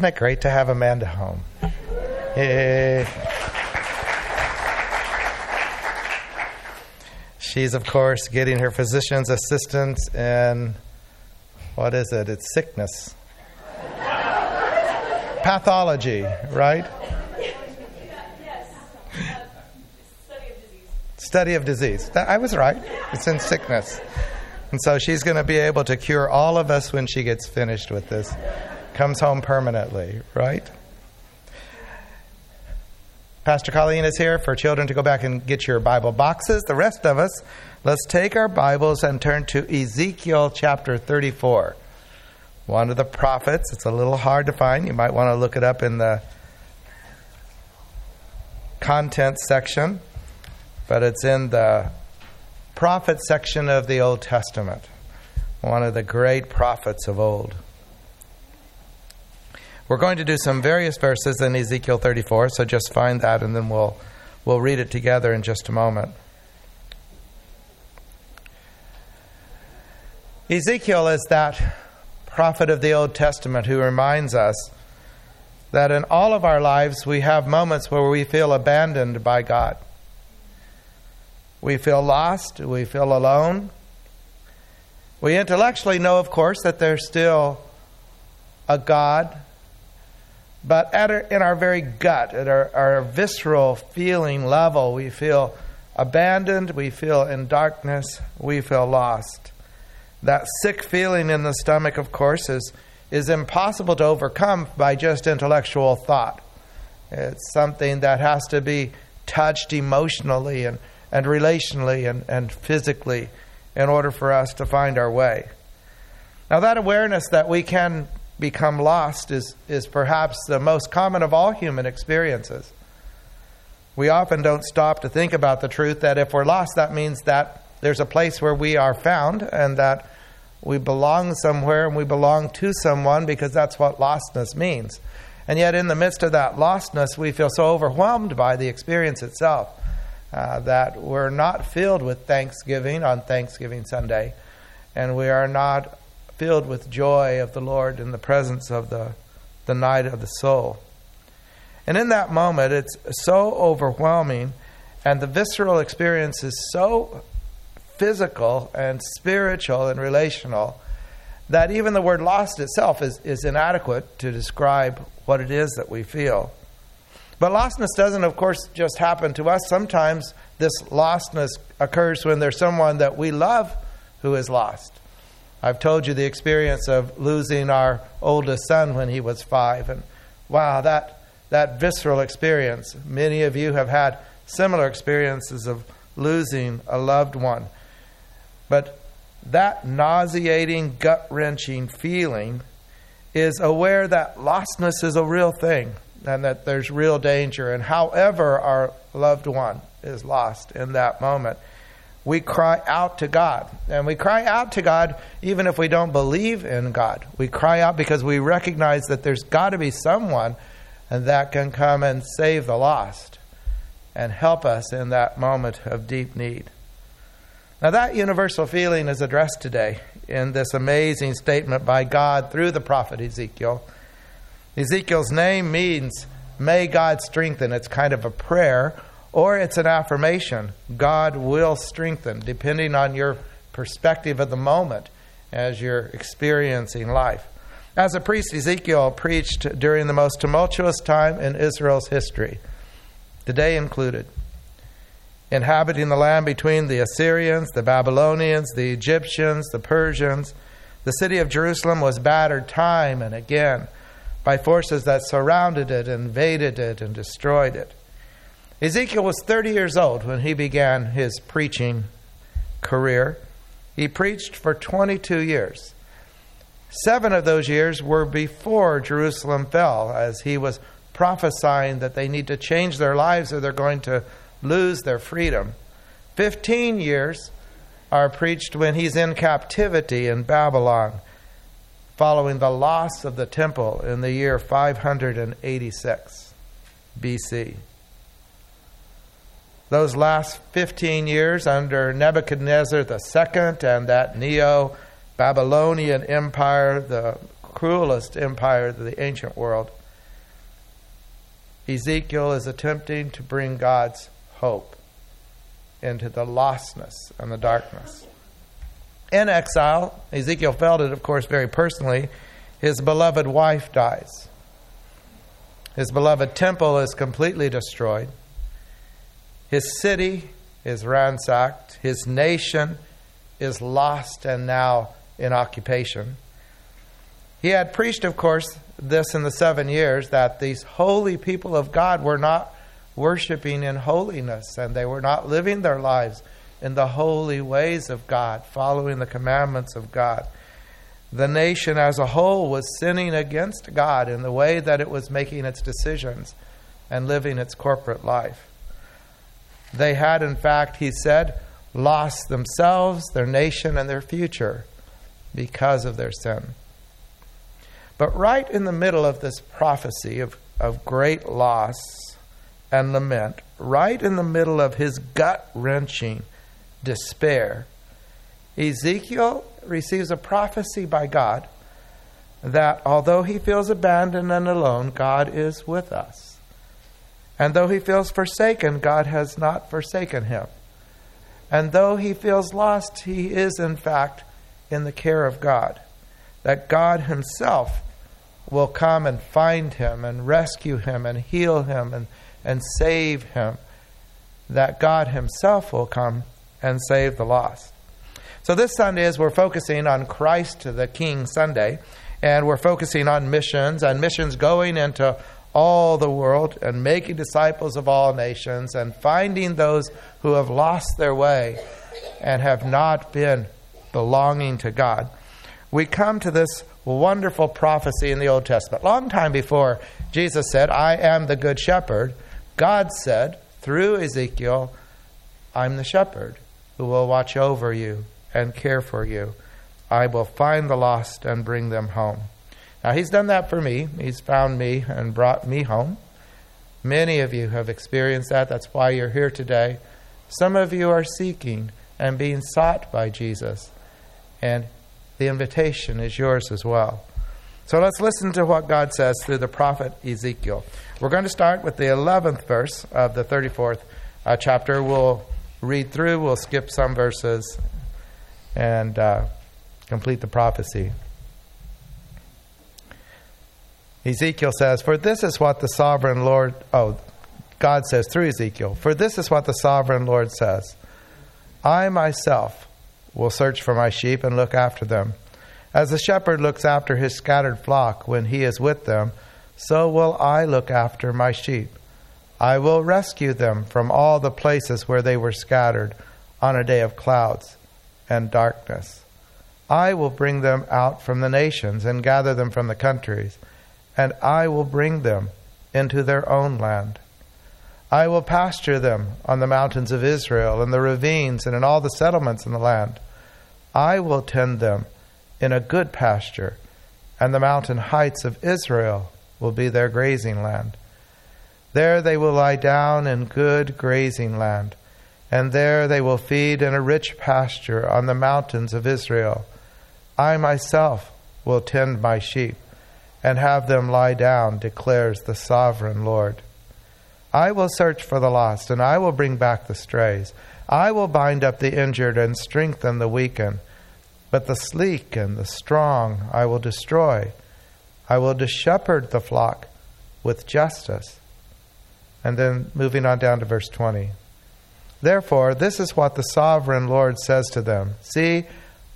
Isn't it great to have Amanda home? Yay. She's, of course, getting her physician's assistance in what is it? It's sickness. Pathology, right? Yes. Study of disease. Study of disease. I was right. It's in sickness. And so she's going to be able to cure all of us when she gets finished with this. Comes home permanently, right? Pastor Colleen is here for children to go back and get your Bible boxes. The rest of us, let's take our Bibles and turn to Ezekiel chapter 34. One of the prophets. It's a little hard to find. You might want to look it up in the content section, but it's in the prophet section of the Old Testament. One of the great prophets of old. We're going to do some various verses in Ezekiel 34, so just find that and then we'll, we'll read it together in just a moment. Ezekiel is that prophet of the Old Testament who reminds us that in all of our lives we have moments where we feel abandoned by God. We feel lost, we feel alone. We intellectually know, of course, that there's still a God but our, in our very gut, at our, our visceral feeling level, we feel abandoned, we feel in darkness, we feel lost. That sick feeling in the stomach, of course, is, is impossible to overcome by just intellectual thought. It's something that has to be touched emotionally and, and relationally and, and physically in order for us to find our way. Now, that awareness that we can become lost is, is perhaps the most common of all human experiences. We often don't stop to think about the truth that if we're lost, that means that there's a place where we are found and that we belong somewhere and we belong to someone because that's what lostness means. And yet, in the midst of that lostness, we feel so overwhelmed by the experience itself uh, that we're not filled with thanksgiving on Thanksgiving Sunday, and we are not filled with joy of the Lord in the presence of the, the night of the soul. And in that moment, it's so overwhelming, and the visceral experience is so physical and spiritual and relational that even the word lost itself is, is inadequate to describe what it is that we feel. But lostness doesn't, of course, just happen to us. Sometimes this lostness occurs when there's someone that we love who is lost. I've told you the experience of losing our oldest son when he was five. And wow, that, that visceral experience. Many of you have had similar experiences of losing a loved one. But that nauseating, gut wrenching feeling is aware that lostness is a real thing and that there's real danger. And however our loved one is lost in that moment, we cry out to God. And we cry out to God even if we don't believe in God. We cry out because we recognize that there's got to be someone and that can come and save the lost and help us in that moment of deep need. Now, that universal feeling is addressed today in this amazing statement by God through the prophet Ezekiel. Ezekiel's name means, May God strengthen. It's kind of a prayer or it's an affirmation. God will strengthen, depending on your perspective of the moment as you're experiencing life. As a priest, Ezekiel preached during the most tumultuous time in Israel's history, today included. Inhabiting the land between the Assyrians, the Babylonians, the Egyptians, the Persians, the city of Jerusalem was battered time and again by forces that surrounded it, invaded it, and destroyed it. Ezekiel was 30 years old when he began his preaching career. He preached for 22 years. Seven of those years were before Jerusalem fell, as he was prophesying that they need to change their lives or they're going to lose their freedom. 15 years are preached when he's in captivity in Babylon, following the loss of the temple in the year 586 BC those last 15 years under Nebuchadnezzar II and that Neo Babylonian Empire, the cruelest empire of the ancient world. Ezekiel is attempting to bring God's hope into the lostness and the darkness. In exile, Ezekiel felt it, of course, very personally. His beloved wife dies. His beloved temple is completely destroyed. His city is ransacked. His nation is lost and now in occupation. He had preached, of course, this in the seven years that these holy people of God were not worshiping in holiness and they were not living their lives in the holy ways of God, following the commandments of God. The nation as a whole was sinning against God in the way that it was making its decisions and living its corporate life. They had, in fact, he said, lost themselves, their nation, and their future because of their sin. But right in the middle of this prophecy of, of great loss and lament, right in the middle of his gut wrenching despair, Ezekiel receives a prophecy by God that although he feels abandoned and alone, God is with us. And though he feels forsaken, God has not forsaken him. And though he feels lost, he is in fact in the care of God. That God himself will come and find him and rescue him and heal him and, and save him. That God himself will come and save the lost. So this Sunday, as we're focusing on Christ the King Sunday, and we're focusing on missions and missions going into all the world and making disciples of all nations and finding those who have lost their way and have not been belonging to God. We come to this wonderful prophecy in the Old Testament. Long time before Jesus said, I am the good shepherd, God said through Ezekiel, I'm the shepherd who will watch over you and care for you. I will find the lost and bring them home. Now, he's done that for me. He's found me and brought me home. Many of you have experienced that. That's why you're here today. Some of you are seeking and being sought by Jesus. And the invitation is yours as well. So let's listen to what God says through the prophet Ezekiel. We're going to start with the 11th verse of the 34th uh, chapter. We'll read through, we'll skip some verses, and uh, complete the prophecy. Ezekiel says, For this is what the sovereign Lord, oh, God says through Ezekiel, For this is what the sovereign Lord says I myself will search for my sheep and look after them. As the shepherd looks after his scattered flock when he is with them, so will I look after my sheep. I will rescue them from all the places where they were scattered on a day of clouds and darkness. I will bring them out from the nations and gather them from the countries and I will bring them into their own land. I will pasture them on the mountains of Israel, in the ravines, and in all the settlements in the land. I will tend them in a good pasture, and the mountain heights of Israel will be their grazing land. There they will lie down in good grazing land, and there they will feed in a rich pasture on the mountains of Israel. I myself will tend my sheep and have them lie down, declares the sovereign Lord. I will search for the lost, and I will bring back the strays. I will bind up the injured and strengthen the weakened. But the sleek and the strong I will destroy. I will shepherd the flock with justice. And then moving on down to verse 20. Therefore, this is what the sovereign Lord says to them See,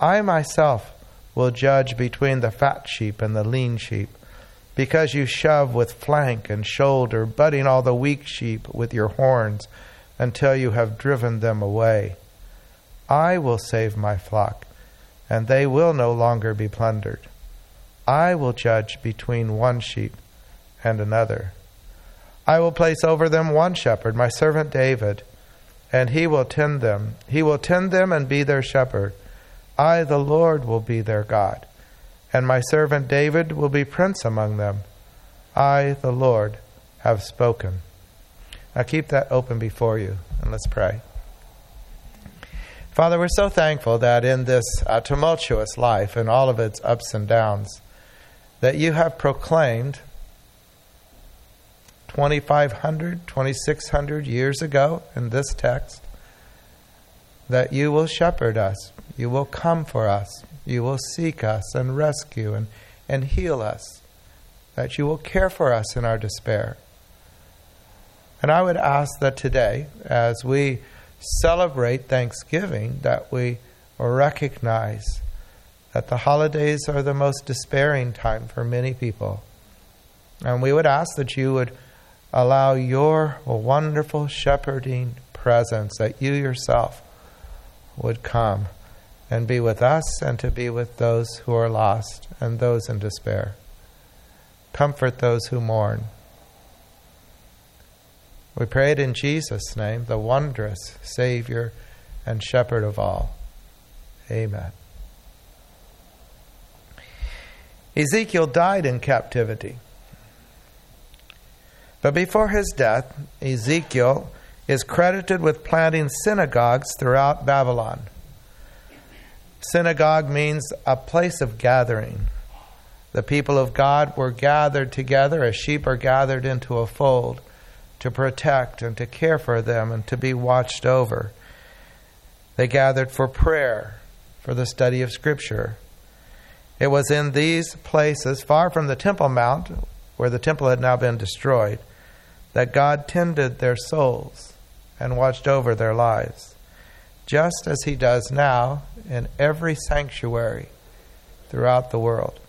I myself will judge between the fat sheep and the lean sheep, because you shove with flank and shoulder, butting all the weak sheep with your horns until you have driven them away. I will save my flock, and they will no longer be plundered. I will judge between one sheep and another. I will place over them one shepherd, my servant David, and he will tend them. He will tend them and be their shepherd. I, the Lord, will be their God, and my servant David will be prince among them. I, the Lord, have spoken. Now keep that open before you, and let's pray. Father, we're so thankful that in this uh, tumultuous life and all of its ups and downs, that you have proclaimed 2,500, 2,600 years ago in this text that you will shepherd us, you will come for us, you will seek us and rescue and, and heal us, that you will care for us in our despair. And I would ask that today, as we celebrate Thanksgiving, that we recognize that the holidays are the most despairing time for many people. And we would ask that you would allow your wonderful shepherding presence, that you yourself would come and be with us and to be with those who are lost and those in despair. Comfort those who mourn. We pray it in Jesus' name, the wondrous Savior and Shepherd of all. Amen. Ezekiel died in captivity. But before his death, Ezekiel is credited with planting synagogues throughout Babylon. Synagogue means a place of gathering. The people of God were gathered together as sheep are gathered into a fold to protect and to care for them and to be watched over. They gathered for prayer, for the study of Scripture. It was in these places, far from the Temple Mount, where the temple had now been destroyed, that God tended their souls and watched over their lives, just as He does now in every sanctuary throughout the world.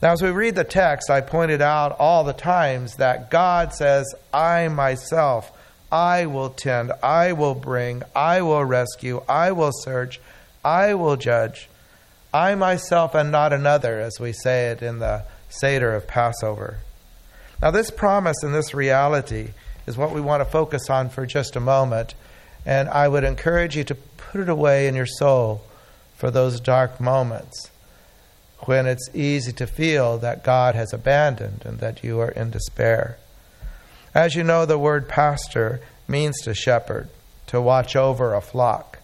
Now, as we read the text, I pointed out all the times that God says, I myself, I will tend, I will bring, I will rescue, I will search, I will judge. I myself and not another, as we say it in the Seder of Passover. Now, this promise and this reality is what we want to focus on for just a moment. And I would encourage you to put it away in your soul for those dark moments when it's easy to feel that God has abandoned and that you are in despair. As you know, the word pastor means to shepherd, to watch over a flock.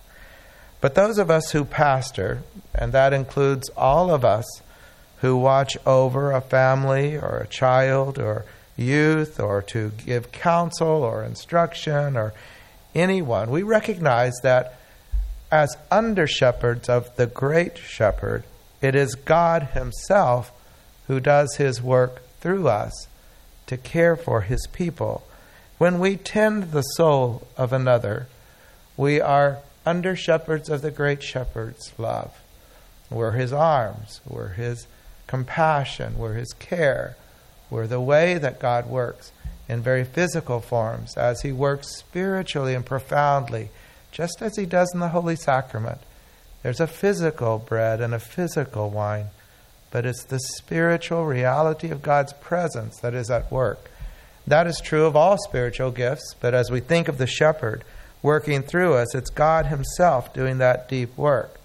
But those of us who pastor, and that includes all of us, who watch over a family or a child or youth or to give counsel or instruction or anyone, we recognize that as under shepherds of the great shepherd, it is God Himself who does His work through us to care for His people. When we tend the soul of another, we are under shepherds of the great shepherd's love. We're His arms, we're His compassion, we're His care, we're the way that God works in very physical forms as He works spiritually and profoundly, just as He does in the Holy Sacrament. There's a physical bread and a physical wine, but it's the spiritual reality of God's presence that is at work. That is true of all spiritual gifts, but as we think of the shepherd working through us, it's God Himself doing that deep work.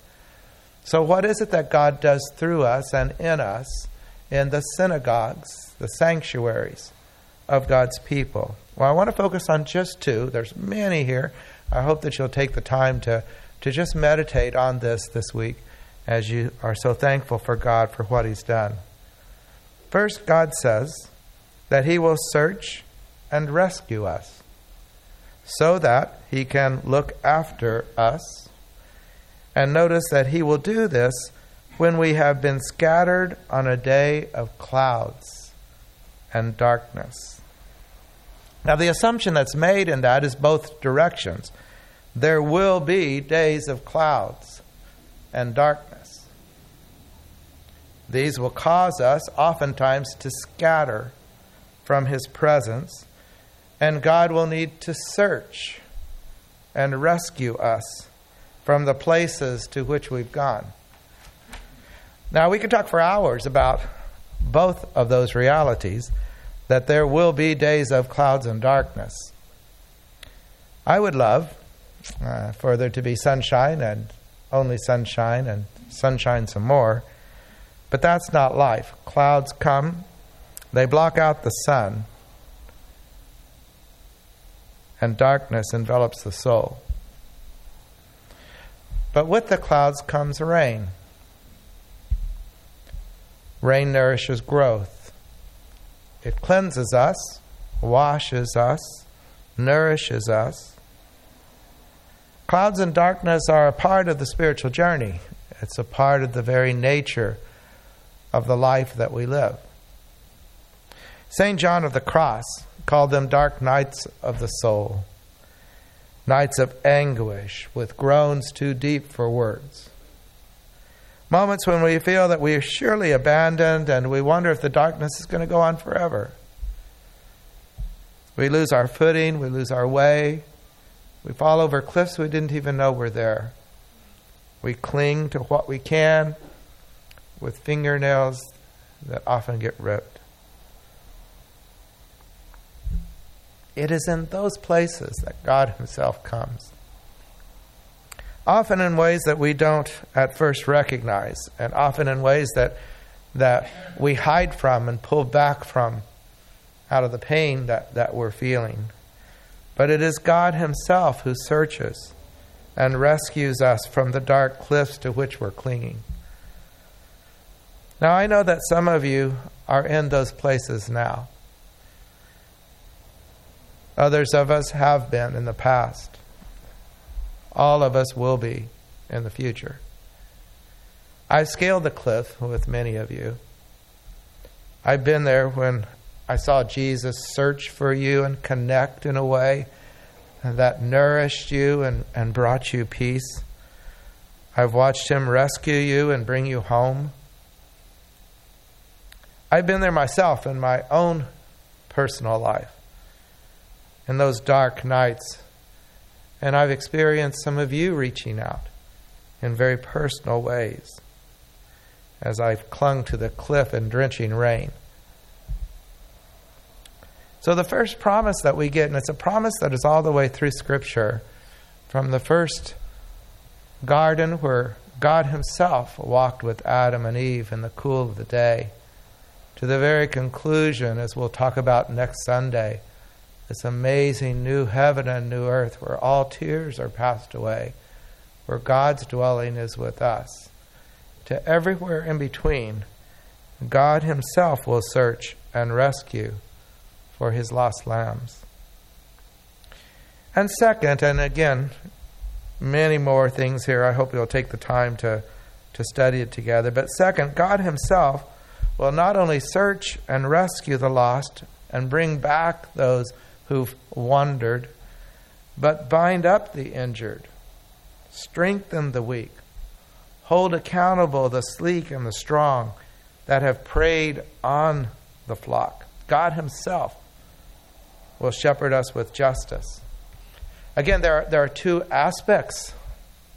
So, what is it that God does through us and in us in the synagogues, the sanctuaries of God's people? Well, I want to focus on just two. There's many here. I hope that you'll take the time to, to just meditate on this this week as you are so thankful for God for what He's done. First, God says that He will search and rescue us so that He can look after us and notice that he will do this when we have been scattered on a day of clouds and darkness. Now, the assumption that's made in that is both directions. There will be days of clouds and darkness. These will cause us oftentimes to scatter from His presence, and God will need to search and rescue us from the places to which we've gone. Now, we could talk for hours about both of those realities that there will be days of clouds and darkness. I would love uh, for there to be sunshine and only sunshine and sunshine some more, but that's not life. Clouds come, they block out the sun, and darkness envelops the soul. But with the clouds comes rain. Rain nourishes growth. It cleanses us, washes us, nourishes us. Clouds and darkness are a part of the spiritual journey. It's a part of the very nature of the life that we live. St. John of the Cross called them dark nights of the soul, nights of anguish with groans too deep for words. Moments when we feel that we are surely abandoned and we wonder if the darkness is going to go on forever. We lose our footing, we lose our way, we fall over cliffs we didn't even know were there. We cling to what we can with fingernails that often get ripped. It is in those places that God Himself comes. Often in ways that we don't at first recognize, and often in ways that, that we hide from and pull back from out of the pain that, that we're feeling. But it is God Himself who searches and rescues us from the dark cliffs to which we're clinging. Now, I know that some of you are in those places now. Others of us have been in the past. All of us will be in the future. I've scaled the cliff with many of you. I've been there when I saw Jesus search for you and connect in a way that nourished you and, and brought you peace. I've watched him rescue you and bring you home. I've been there myself in my own personal life in those dark nights. And I've experienced some of you reaching out in very personal ways as I've clung to the cliff in drenching rain. So, the first promise that we get, and it's a promise that is all the way through Scripture, from the first garden where God Himself walked with Adam and Eve in the cool of the day, to the very conclusion, as we'll talk about next Sunday, this amazing new heaven and new earth where all tears are passed away, where God's dwelling is with us. To everywhere in between, God Himself will search and rescue for His lost lambs. And second, and again, many more things here. I hope you'll take the time to, to study it together. But second, God Himself will not only search and rescue the lost and bring back those who've wandered, but bind up the injured, strengthen the weak, hold accountable the sleek and the strong that have preyed on the flock. God Himself will shepherd us with justice. Again, there are, there are two aspects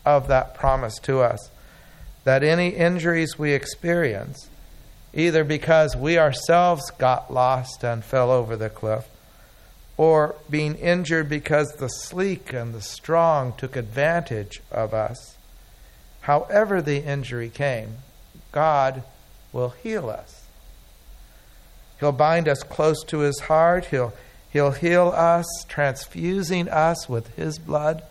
of that promise to us that any injuries we experience, either because we ourselves got lost and fell over the cliff, or being injured because the sleek and the strong took advantage of us, however the injury came, God will heal us. He'll bind us close to his heart. He'll, he'll heal us, transfusing us with his blood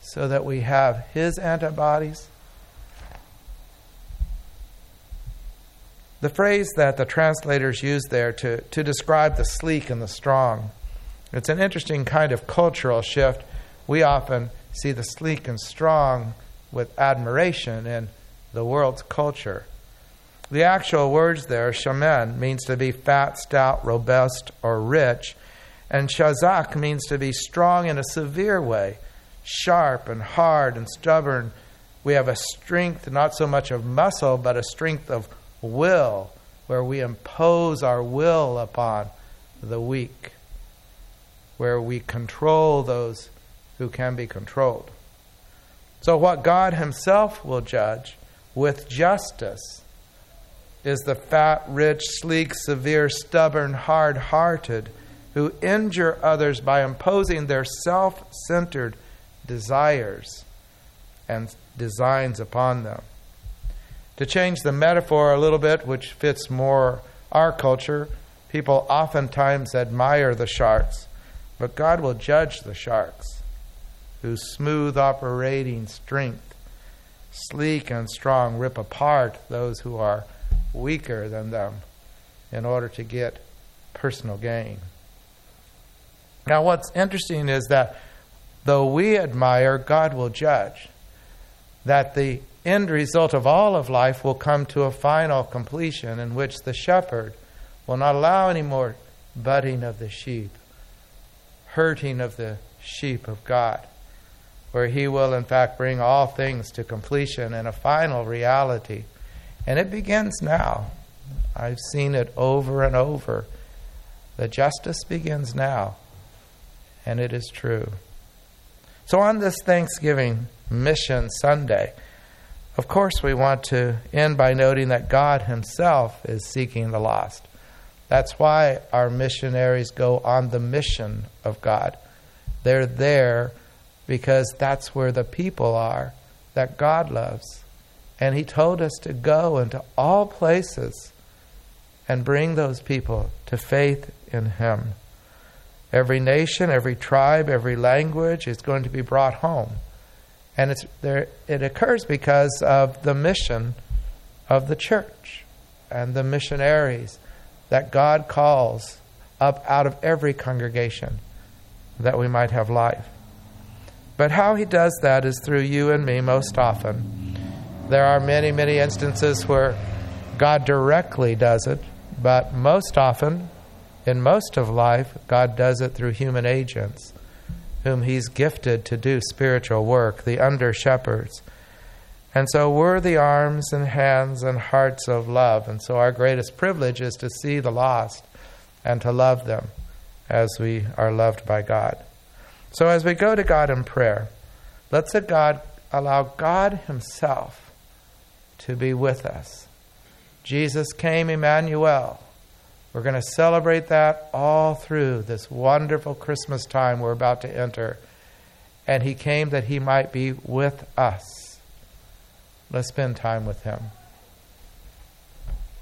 so that we have his antibodies. The phrase that the translators use there to, to describe the sleek and the strong it's an interesting kind of cultural shift. We often see the sleek and strong with admiration in the world's culture. The actual words there, shaman, means to be fat, stout, robust, or rich, and shazak means to be strong in a severe way, sharp and hard and stubborn. We have a strength, not so much of muscle, but a strength of will, where we impose our will upon the weak where we control those who can be controlled. So, what God Himself will judge with justice is the fat, rich, sleek, severe, stubborn, hard hearted who injure others by imposing their self centered desires and designs upon them. To change the metaphor a little bit, which fits more our culture, people oftentimes admire the sharks but God will judge the sharks, whose smooth operating strength, sleek and strong, rip apart those who are weaker than them in order to get personal gain. Now, what's interesting is that though we admire, God will judge. That the end result of all of life will come to a final completion in which the shepherd will not allow any more butting of the sheep, hurting of the sheep of God, where he will, in fact, bring all things to completion in a final reality. And it begins now. I've seen it over and over. The justice begins now, and it is true. So, on this Thanksgiving Mission Sunday, of course, we want to end by noting that God Himself is seeking the lost. That's why our missionaries go on the mission of God. They're there because that's where the people are that God loves. And He told us to go into all places and bring those people to faith in Him. Every nation, every tribe, every language is going to be brought home. And it's there, it occurs because of the mission of the church and the missionaries that God calls up out of every congregation that we might have life. But how He does that is through you and me most often. There are many, many instances where God directly does it, but most often in most of life, God does it through human agents whom He's gifted to do spiritual work, the under shepherds. And so we're the arms and hands and hearts of love. And so our greatest privilege is to see the lost and to love them as we are loved by God. So as we go to God in prayer, let's God allow God Himself to be with us. Jesus came, Emmanuel we're going to celebrate that all through this wonderful Christmas time we're about to enter. And He came that He might be with us. Let's spend time with Him.